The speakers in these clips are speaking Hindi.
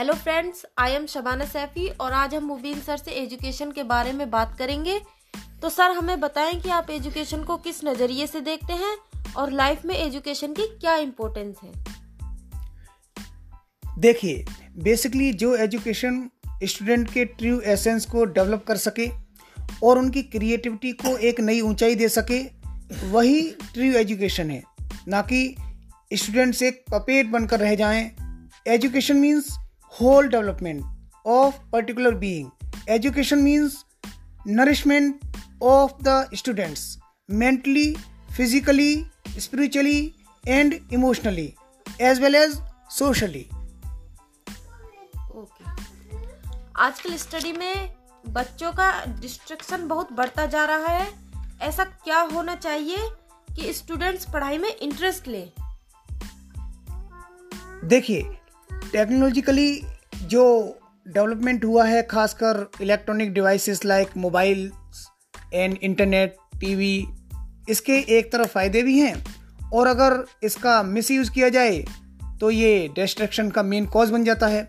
Hello friends I am Shabana Saifi और आज हम मुबीन सर से एजुकेशन के बारे में बात करेंगे। तो सर, हमें बताएँ कि आप एजुकेशन को किस नज़रिए से देखते हैं और लाइफ में एजुकेशन की क्या इम्पोर्टेंस है? देखिए बेसिकली जो एजुकेशन स्टूडेंट के ट्रू एसेंस को डेवलप कर सके और उनकी क्रिएटिविटी को एक नई ऊंचाई दे सके, वही ट्रू एजुकेशन है। ना कि स्टूडेंट्स एक पपेट बनकर रह जाएँ। Education means whole development of particular being education means nourishment of the students mentally physically spiritually and emotionally as well as socially okay आजकल स्टडी में बच्चों का डिस्ट्रक्शन बहुत बढ़ता जा रहा है। ऐसा क्या होना चाहिए कि स्टूडेंट्स पढ़ाई में इंटरेस्ट ले? देखिए टेक्नोलॉजिकली जो डेवलपमेंट हुआ है, खासकर electronic devices like mobile and internet TV इसके एक तरफ़ फ़ायदे भी हैं। और अगर इसका मिसयूज़ किया जाए तो ये डिस्ट्रक्शन का मेन कॉज बन जाता है।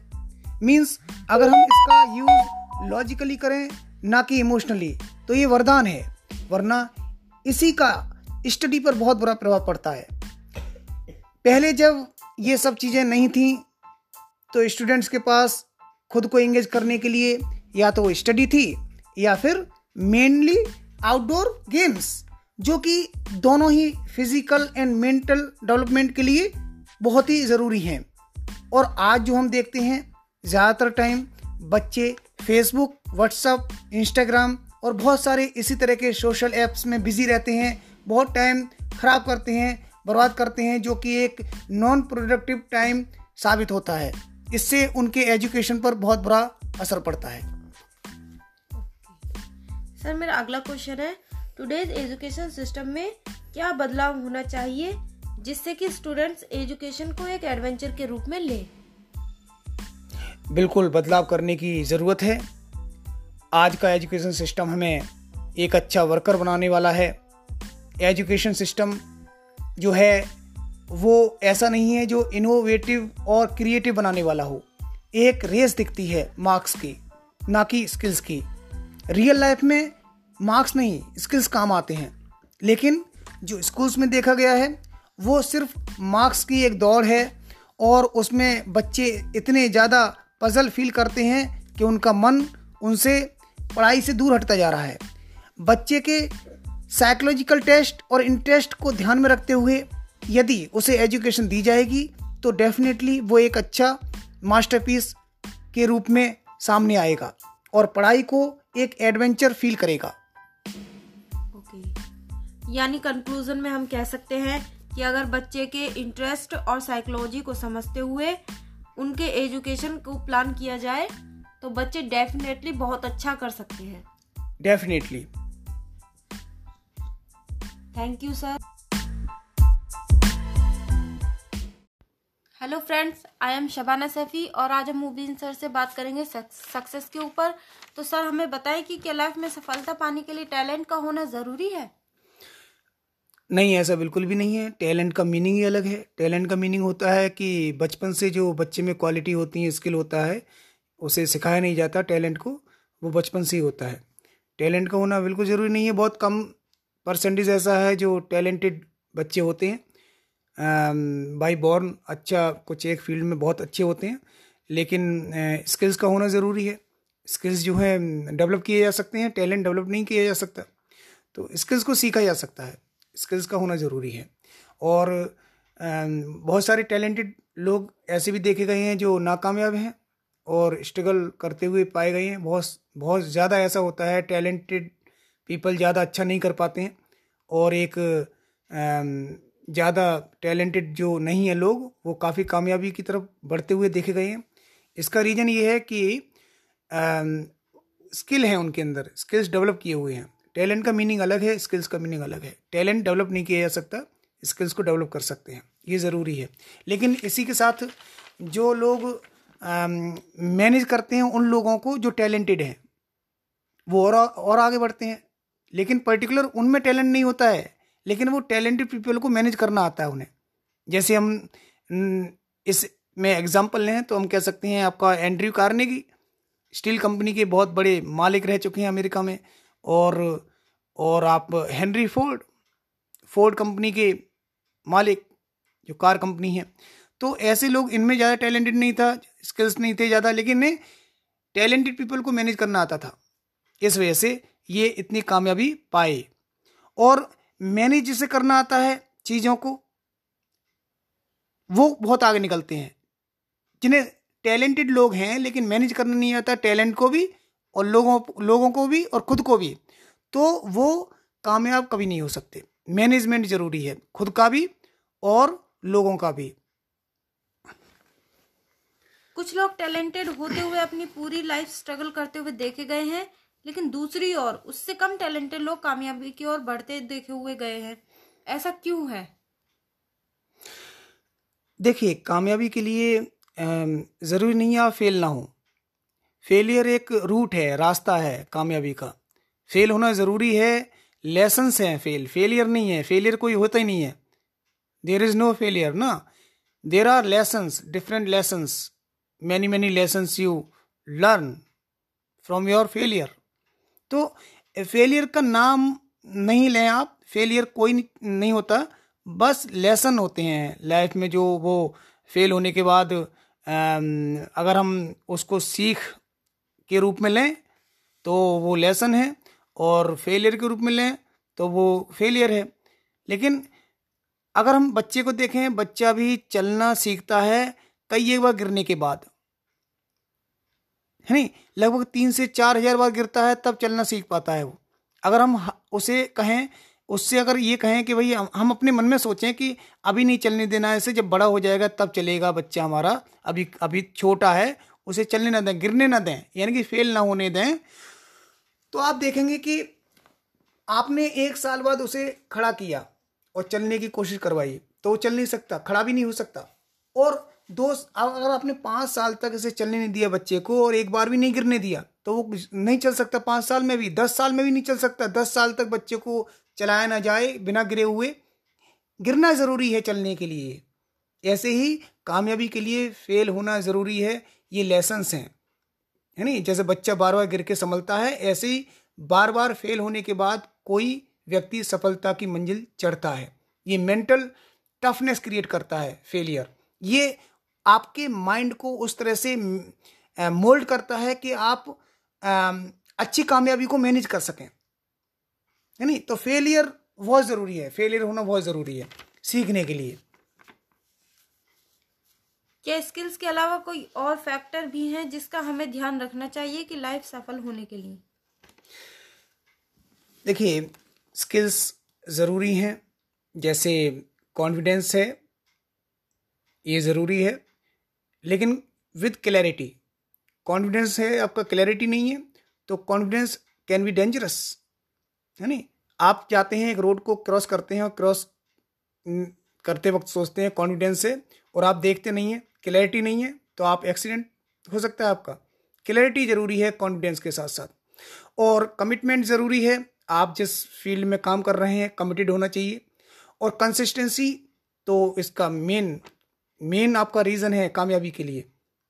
मींस अगर हम इसका यूज़ लॉजिकली करें, ना कि इमोशनली तो ये वरदान है। वरना इसी का स्टडी पर बहुत बुरा प्रभाव पड़ता है। पहले जब ये सब चीज़ें नहीं थी तो स्टूडेंट्स के पास खुद को एंगेज करने के लिए या तो स्टडी थी या फिर मेनली आउटडोर गेम्स जो कि दोनों ही फ़िज़िकल एंड मेंटल डेवलपमेंट के लिए बहुत ही ज़रूरी हैं। और आज जो हम देखते हैं, ज़्यादातर टाइम बच्चे फेसबुक व्हाट्सअप इंस्टाग्राम और बहुत सारे इसी तरह के सोशल ऐप्स में बिज़ी रहते हैं। बहुत टाइम ख़राब करते हैं, बर्बाद करते हैं, जो कि एक नॉन प्रोडक्टिव टाइम साबित होता है। इससे उनके एजुकेशन पर बहुत बुरा असर पड़ता है। सर मेरा अगला क्वेश्चन है टुडेज एजुकेशन सिस्टम में क्या बदलाव होना चाहिए जिससे कि स्टूडेंट्स एजुकेशन को एक एडवेंचर के रूप में ले? बिल्कुल बदलाव करने की ज़रूरत है। आज का एजुकेशन सिस्टम हमें एक अच्छा वर्कर बनाने वाला है। एजुकेशन सिस्टम जो है वो ऐसा नहीं है जो इनोवेटिव और क्रिएटिव बनाने वाला हो। एक रेस दिखती है मार्क्स की, ना कि स्किल्स की। रियल लाइफ में मार्क्स नहीं स्किल्स काम आते हैं। लेकिन जो स्कूल्स में देखा गया है, वो सिर्फ़ मार्क्स की एक दौड़ है और उसमें बच्चे इतने ज़्यादा पजल फील करते हैं कि उनका मन उनसे पढ़ाई से दूर हटता जा रहा है। बच्चे के साइकोलॉजिकल टेस्ट और इंटरेस्ट को ध्यान में रखते हुए यदि उसे एजुकेशन दी जाएगी तो डेफिनेटली वो एक अच्छा मास्टरपीस के रूप में सामने आएगा और पढ़ाई को एक एडवेंचर फील करेगा। ओके यानी कंक्लूजन में हम कह सकते हैं कि अगर बच्चे के इंटरेस्ट और साइकोलॉजी को समझते हुए उनके एजुकेशन को प्लान किया जाए तो बच्चे डेफिनेटली बहुत अच्छा कर सकते हैं। Definitely thank you sir hello friends I am Shabana Saifi और आज हम मुबीन सर से बात करेंगे सक्सेस के ऊपर। तो सर हमें बताएँ कि क्या लाइफ में सफलता पाने के लिए टैलेंट का होना ज़रूरी है? नहीं, ऐसा बिल्कुल भी नहीं है। टैलेंट का मीनिंग ही अलग है। टैलेंट का मीनिंग होता है कि बचपन से जो बच्चे में क्वालिटी होती है स्किल होता है, उसे सिखाया नहीं जाता टैलेंट को, वो बचपन से ही होता है। टैलेंट का होना बिल्कुल ज़रूरी नहीं है। बहुत कम परसेंटेज ऐसा है जो टैलेंटेड बच्चे होते हैं। बाई बॉर्न अच्छा कुछ एक फ़ील्ड में बहुत अच्छे होते हैं, लेकिन स्किल्स का होना ज़रूरी है। स्किल्स जो है डेवलप किए जा सकते हैं टैलेंट डेवलप नहीं किया जा सकता। तो स्किल्स को सीखा जा सकता है। स्किल्स का होना ज़रूरी है। और बहुत सारे टैलेंटेड लोग ऐसे भी देखे गए हैं जो नाकामयाब हैं और स्ट्रगल करते हुए पाए गए हैं। बहुत बहुत ज़्यादा ऐसा होता है टैलेंटेड पीपल ज़्यादा अच्छा नहीं कर पाते हैं। और एक ज़्यादा टैलेंटेड जो नहीं है लोग, वो काफ़ी कामयाबी की तरफ़ बढ़ते हुए देखे गए हैं। इसका रीज़न ये है कि स्किल है उनके अंदर, स्किल्स डेवलप किए हुए हैं। टैलेंट का मीनिंग अलग है, स्किल्स का मीनिंग अलग है। टैलेंट डेवलप नहीं किया जा सकता, स्किल्स को डेवलप कर सकते हैं, ये ज़रूरी है। लेकिन इसी के साथ जो लोग मैनेज करते हैं उन लोगों को जो टैलेंटेड हैं, वो और और आगे बढ़ते हैं। लेकिन पर्टिकुलर उनमें टैलेंट नहीं होता है लेकिन वो टैलेंटेड पीपल को मैनेज करना आता है उन्हें। जैसे हम इस में एग्ज़ाम्पल लें तो हम कह सकते हैं आपका एंड्रयू कार्नेगी स्टील कंपनी के बहुत बड़े मालिक रह चुके हैं अमेरिका में। और और आप हेनरी फोर्ड फोर्ड कंपनी के मालिक जो कार कंपनी है। तो ऐसे लोग इनमें ज़्यादा टैलेंटेड नहीं था स्किल्स नहीं थे ज़्यादा, लेकिन इन्हें टैलेंटेड पीपल को मैनेज करना आता था। इस वजह से ये इतनी कामयाबी पाए। और मैनेज जिसे करना आता है, चीज़ों को, वो बहुत आगे निकलते हैं। जिन्हें टैलेंटेड लोग हैं, लेकिन मैनेज करना नहीं आता टैलेंट को भी और लोगों लोगों को भी और खुद को भी तो वो कामयाब कभी नहीं हो सकते। मैनेजमेंट ज़रूरी है, खुद का भी और लोगों का भी। कुछ लोग टैलेंटेड होते हुए अपनी पूरी लाइफ स्ट्रगल करते हुए देखे गए हैं लेकिन दूसरी ओर, उससे कम टैलेंटेड लोग कामयाबी की ओर बढ़ते देखे हुए गए हैं। ऐसा क्यों है? देखिए, कामयाबी के लिए ज़रूरी नहीं है फेल ना हो। फेलियर एक रूट है, रास्ता है कामयाबी का। फेल होना ज़रूरी है लेसन्स हैं फेल फेलियर नहीं है फेलियर कोई होता ही नहीं है। देर इज़ नो फेलियर ना? There are lessons different lessons many many lessons you learn from your failure तो फेलियर का नाम नहीं लें आप फेलियर कोई नहीं होता, बस लेसन होते हैं लाइफ में जो वो फेल होने के बाद अगर हम उसको सीख के रूप में लें तो वो लेसन है, और फेलियर के रूप में लें तो वो फेलियर है। लेकिन अगर हम बच्चे को देखें, बच्चा भी चलना सीखता है, कई एक बार गिरने के बाद। है नहीं? लगभग तीन से चार हज़ार बार गिरता है, तब चलना सीख पाता है वो। अगर हम उसे कहें, उससे अगर ये कहें कि भाई हम अपने मन में सोचें कि अभी नहीं चलने देना ऐसे जब बड़ा हो जाएगा, तब चलेगा बच्चा हमारा। अभी अभी छोटा है, उसे चलने ना दें, गिरने ना दें, यानी कि फेल ना होने दें। तो आप देखेंगे कि आपने एक साल बाद उसे खड़ा किया और चलने की कोशिश करवाई तो वो चल नहीं सकता, खड़ा भी नहीं हो सकता। और दो अगर आपने पाँच साल तक इसे चलने नहीं दिया बच्चे को और एक बार भी नहीं गिरने दिया तो वो नहीं चल सकता पाँच साल में भी, दस साल में भी नहीं चल सकता। दस साल तक बच्चे को चलाया ना जाए, बिना गिरे हुए। गिरना ज़रूरी है चलने के लिए। ऐसे ही कामयाबी के लिए फेल होना ज़रूरी है, ये लेसन्स हैं। है नहीं जैसे बच्चा बार बार गिर के संभलता है, ऐसे ही बार बार फेल होने के बाद कोई व्यक्ति सफलता की मंजिल चढ़ता है। ये मेंटल टफनेस क्रिएट करता है फेलियर ये आपके माइंड को उस तरह से मोल्ड करता है कि आप अच्छी कामयाबी को मैनेज कर सकें। है नहीं? तो फेलियर बहुत ज़रूरी है। फेलियर होना बहुत ज़रूरी है सीखने के लिए। क्या स्किल्स के अलावा कोई और फैक्टर भी हैं जिसका हमें ध्यान रखना चाहिए कि लाइफ सफल होने के लिए? देखिए स्किल्स ज़रूरी हैं। जैसे कॉन्फिडेंस है ये ज़रूरी है। लेकिन विद क्लैरिटी कॉन्फिडेंस है, आपका क्लैरिटी नहीं है तो कॉन्फिडेंस कैन बी डेंजरस है नहीं? आप जाते हैं एक रोड को क्रॉस करते हैं और क्रॉस करते वक्त सोचते हैं कॉन्फिडेंस से और आप देखते नहीं हैं क्लैरिटी नहीं है तो आप एक्सीडेंट हो सकता है आपका। क्लैरिटी ज़रूरी है कॉन्फिडेंस के साथ साथ और कमिटमेंट ज़रूरी है, आप जिस फ़ील्ड में काम कर रहे हैं कमिटेड होना चाहिए। और कंसिस्टेंसी तो इसका मेन मेन आपका रीज़न है कामयाबी के लिए।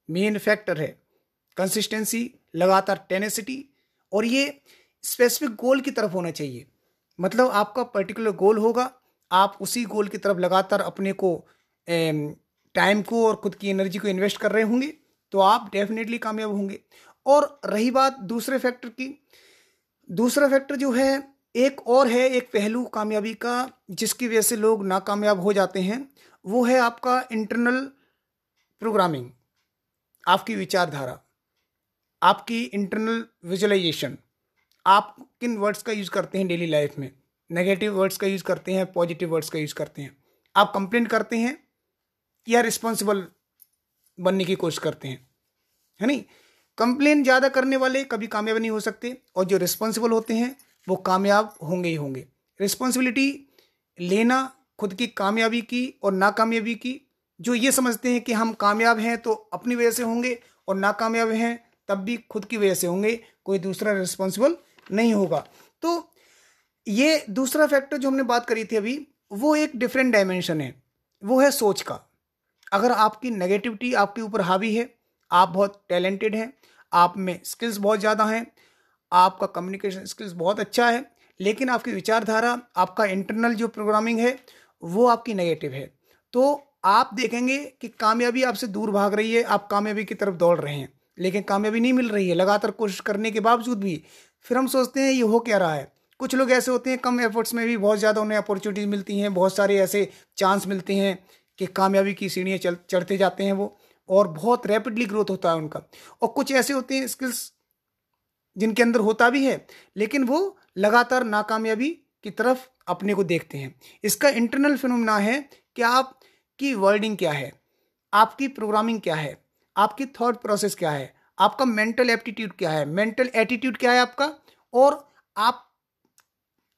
मेन फैक्टर है। कंसिस्टेंसी लगातार टेनेसिटी और ये स्पेसिफिक गोल की तरफ़ होना चाहिए। मतलब आपका पर्टिकुलर गोल होगा, आप उसी गोल की तरफ़ लगातार अपने को टाइम को और खुद की एनर्जी को इन्वेस्ट कर रहे होंगे तो आप डेफिनेटली कामयाब होंगे। और रही बात दूसरे फैक्टर की, दूसरा फैक्टर जो है, एक और है एक पहलू कामयाबी का, जिसकी वजह से लोग नाकामयाब हो जाते हैं। वो है आपका इंटरनल प्रोग्रामिंग आपकी विचारधारा, आपकी इंटरनल विजुअलाइजेशन आप किन वर्ड्स का यूज़ करते हैं डेली लाइफ में? नेगेटिव वर्ड्स का यूज़ करते हैं पॉजिटिव वर्ड्स का यूज़ करते हैं। आप कंप्लेन करते हैं या रिस्पॉन्सिबल बनने की कोशिश करते हैं? है नहीं? कंप्लेन ज़्यादा करने वाले कभी कामयाब नहीं हो सकते और जो रिस्पॉन्सिबल होते हैं, वो कामयाब होंगे ही होंगे। रिस्पॉन्सिबिलिटी लेना खुद की कामयाबी की और नाकामयाबी की, जो ये समझते हैं कि हम कामयाब हैं तो अपनी वजह से होंगे और नाकामयाब हैं तब भी खुद की वजह से होंगे, कोई दूसरा रिस्पॉन्सिबल नहीं होगा। तो ये दूसरा फैक्टर जो हमने बात करी थी अभी, वो एक डिफरेंट डायमेंशन है, वो है सोच का। अगर आपकी नेगेटिविटी आपके ऊपर हावी है, आप बहुत टैलेंटेड हैं, आप में स्किल्स बहुत ज़्यादा हैं, आपका कम्युनिकेशन स्किल्स बहुत अच्छा है, लेकिन आपकी विचारधारा, आपका इंटरनल जो प्रोग्रामिंग है वो आपकी नेगेटिव है। तो आप देखेंगे कि कामयाबी आपसे दूर भाग रही है, आप कामयाबी की तरफ़ दौड़ रहे हैं, लेकिन कामयाबी नहीं मिल रही है। लगातार कोशिश करने के बावजूद भी, फिर हम सोचते हैं, ये हो क्या रहा है? कुछ लोग ऐसे होते हैं, कम एफर्ट्स में भी बहुत ज़्यादा उन्हें अपॉर्चुनिटीज़ मिलती हैं, बहुत सारे ऐसे चांस मिलते हैं कि कामयाबी की सीढ़ियाँ चल, चढ़ते जाते हैं वो, और बहुत रैपिडली ग्रोथ होता है उनका। और कुछ ऐसे होते हैं स्किल्स जिनके अंदर होता भी है, लेकिन वो लगातार नाकामयाबी की तरफ़ अपने को देखते हैं। इसका इंटरनल फिनोमिना है कि आपकी वर्डिंग क्या है, आपकी प्रोग्रामिंग क्या है, आपकी थॉट प्रोसेस क्या है, आपका मेंटल एप्टीट्यूड क्या है मेंटल एटीट्यूड क्या है आपका, और आप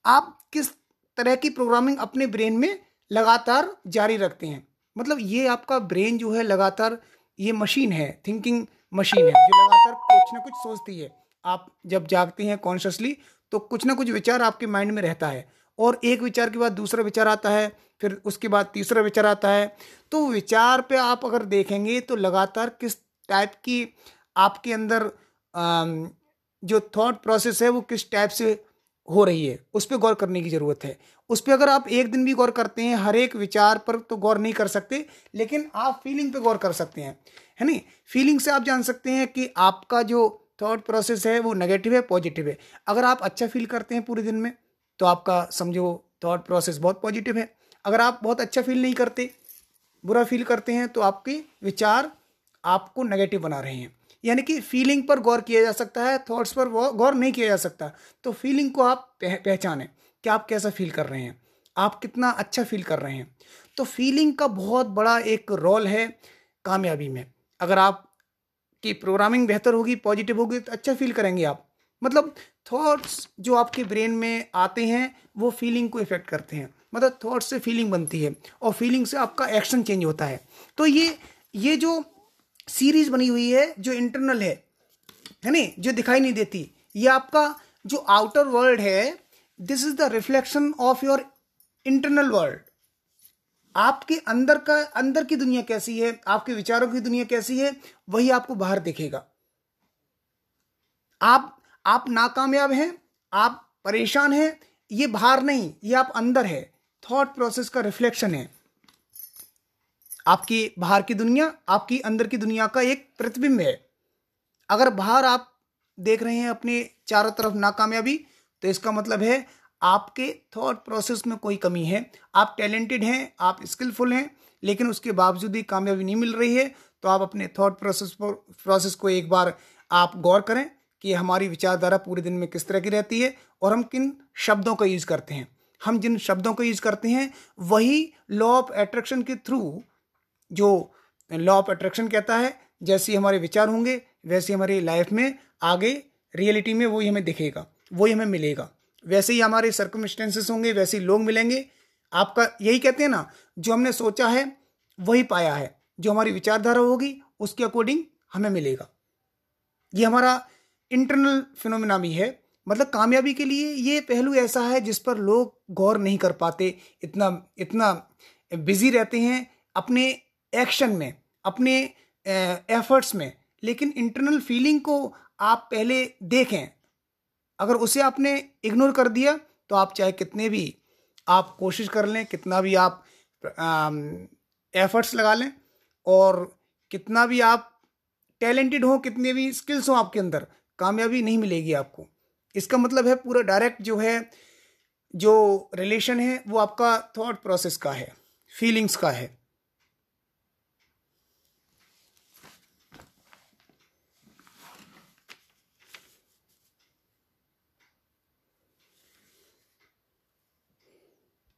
आप किस तरह की प्रोग्रामिंग अपने ब्रेन में लगातार जारी रखते हैं। मतलब ये आपका ब्रेन जो है लगातार, ये मशीन है थिंकिंग मशीन है, जो लगातार कुछ ना कुछ सोचती है। आप जब जागते हैं कॉन्शियसली तो कुछ ना कुछ विचार आपके माइंड में रहता है। और एक विचार के बाद दूसरा विचार आता है, फिर उसके बाद तीसरा विचार आता है। तो विचार पे आप अगर देखेंगे तो लगातार किस टाइप की आपके अंदर जो थॉट प्रोसेस है वो किस टाइप से हो रही है, उस पर गौर करने की ज़रूरत है। उस पर अगर आप एक दिन भी गौर करते हैं, हर एक विचार पर तो गौर नहीं कर सकते, लेकिन आप फीलिंग पे गौर कर सकते हैं, है नहीं? फीलिंग से आप जान सकते हैं कि आपका जो थॉट प्रोसेस है वो नेगेटिव है पॉजिटिव है। अगर आप अच्छा फील करते हैं पूरे दिन में तो आपका समझो थॉट प्रोसेस बहुत पॉजिटिव है। अगर आप बहुत अच्छा फील नहीं करते बुरा फील करते हैं तो आपके विचार आपको नेगेटिव बना रहे हैं। यानी कि फीलिंग पर गौर किया जा सकता है थॉट्स पर गौर नहीं किया जा सकता। तो फीलिंग को आप पह, पहचानें कि आप कैसा फील कर रहे हैं। आप कितना अच्छा फील कर रहे हैं। तो फीलिंग का बहुत बड़ा एक रोल है कामयाबी में। अगर आप की प्रोग्रामिंग बेहतर होगी पॉजिटिव होगी तो अच्छा फील करेंगे आप। मतलब थॉट्स जो आपके ब्रेन में आते हैं, वो फीलिंग को इफ़ेक्ट करते हैं। मतलब थॉट्स से फीलिंग बनती है और फीलिंग से आपका एक्शन चेंज होता है। तो ये ये जो सीरीज़ बनी हुई है, जो इंटरनल है है नहीं? जो दिखाई नहीं देती, ये आपका जो आउटर वर्ल्ड है this is the reflection of your internal world आपके अंदर का, अंदर की दुनिया कैसी है, आपके विचारों की दुनिया कैसी है, वही आपको बाहर दिखेगा। आप आप नाकामयाब हैं, आप परेशान हैं, ये बाहर नहीं, ये आप अंदर है। थॉट प्रोसेस का रिफ्लेक्शन है। आपकी बाहर की दुनिया, आपकी अंदर की दुनिया का एक प्रतिबिंब है। अगर बाहर आप देख रहे हैं अपने चारों तरफ़ नाकामयाबी तो इसका मतलब है आपके थॉट प्रोसेस में कोई कमी है। आप टैलेंटेड हैं, आप स्किलफुल हैं, लेकिन उसके बावजूद भी कामयाबी नहीं मिल रही है तो आप अपने थॉट प्रोसेस पर प्रोसेस को एक बार आप गौर करें। कि हमारी विचारधारा पूरे दिन में किस तरह की रहती है और हम किन शब्दों का यूज़ करते हैं। हम जिन शब्दों का यूज़ करते हैं, वही लॉ ऑफ़ अट्रैक्शन के थ्रू जो लॉ ऑफ़ अट्रैक्शन कहता है, जैसे हमारे विचार होंगे, वैसे हमारी लाइफ में आगे रियलिटी में वही हमें दिखेगा, वही हमें मिलेगा। वैसे ही हमारे सर्कमस्टेंसेस होंगे, वैसे ही लोग मिलेंगे। आपका यही कहते हैं ना, जो हमने सोचा है, वही पाया है। जो हमारी विचारधारा होगी, उसके अकॉर्डिंग हमें मिलेगा। ये हमारा इंटरनल फिनोमिना भी है। मतलब कामयाबी के लिए ये पहलू ऐसा है जिस पर लोग गौर नहीं कर पाते, इतना इतना बिज़ी रहते हैं अपने एक्शन में, अपने एफर्ट्स में। लेकिन इंटरनल फीलिंग को आप पहले देखें। अगर उसे आपने इग्नोर कर दिया तो आप चाहे कितने भी आप कोशिश कर लें, कितना भी आप एफर्ट्स लगा लें और कितना भी आप टैलेंटेड हो, कितने भी स्किल्स हो आपके अंदर कामयाबी नहीं मिलेगी आपको। इसका मतलब है पूरा डायरेक्ट जो है, जो रिलेशन है, वो आपका थॉट प्रोसेस का है फीलिंग्स का है।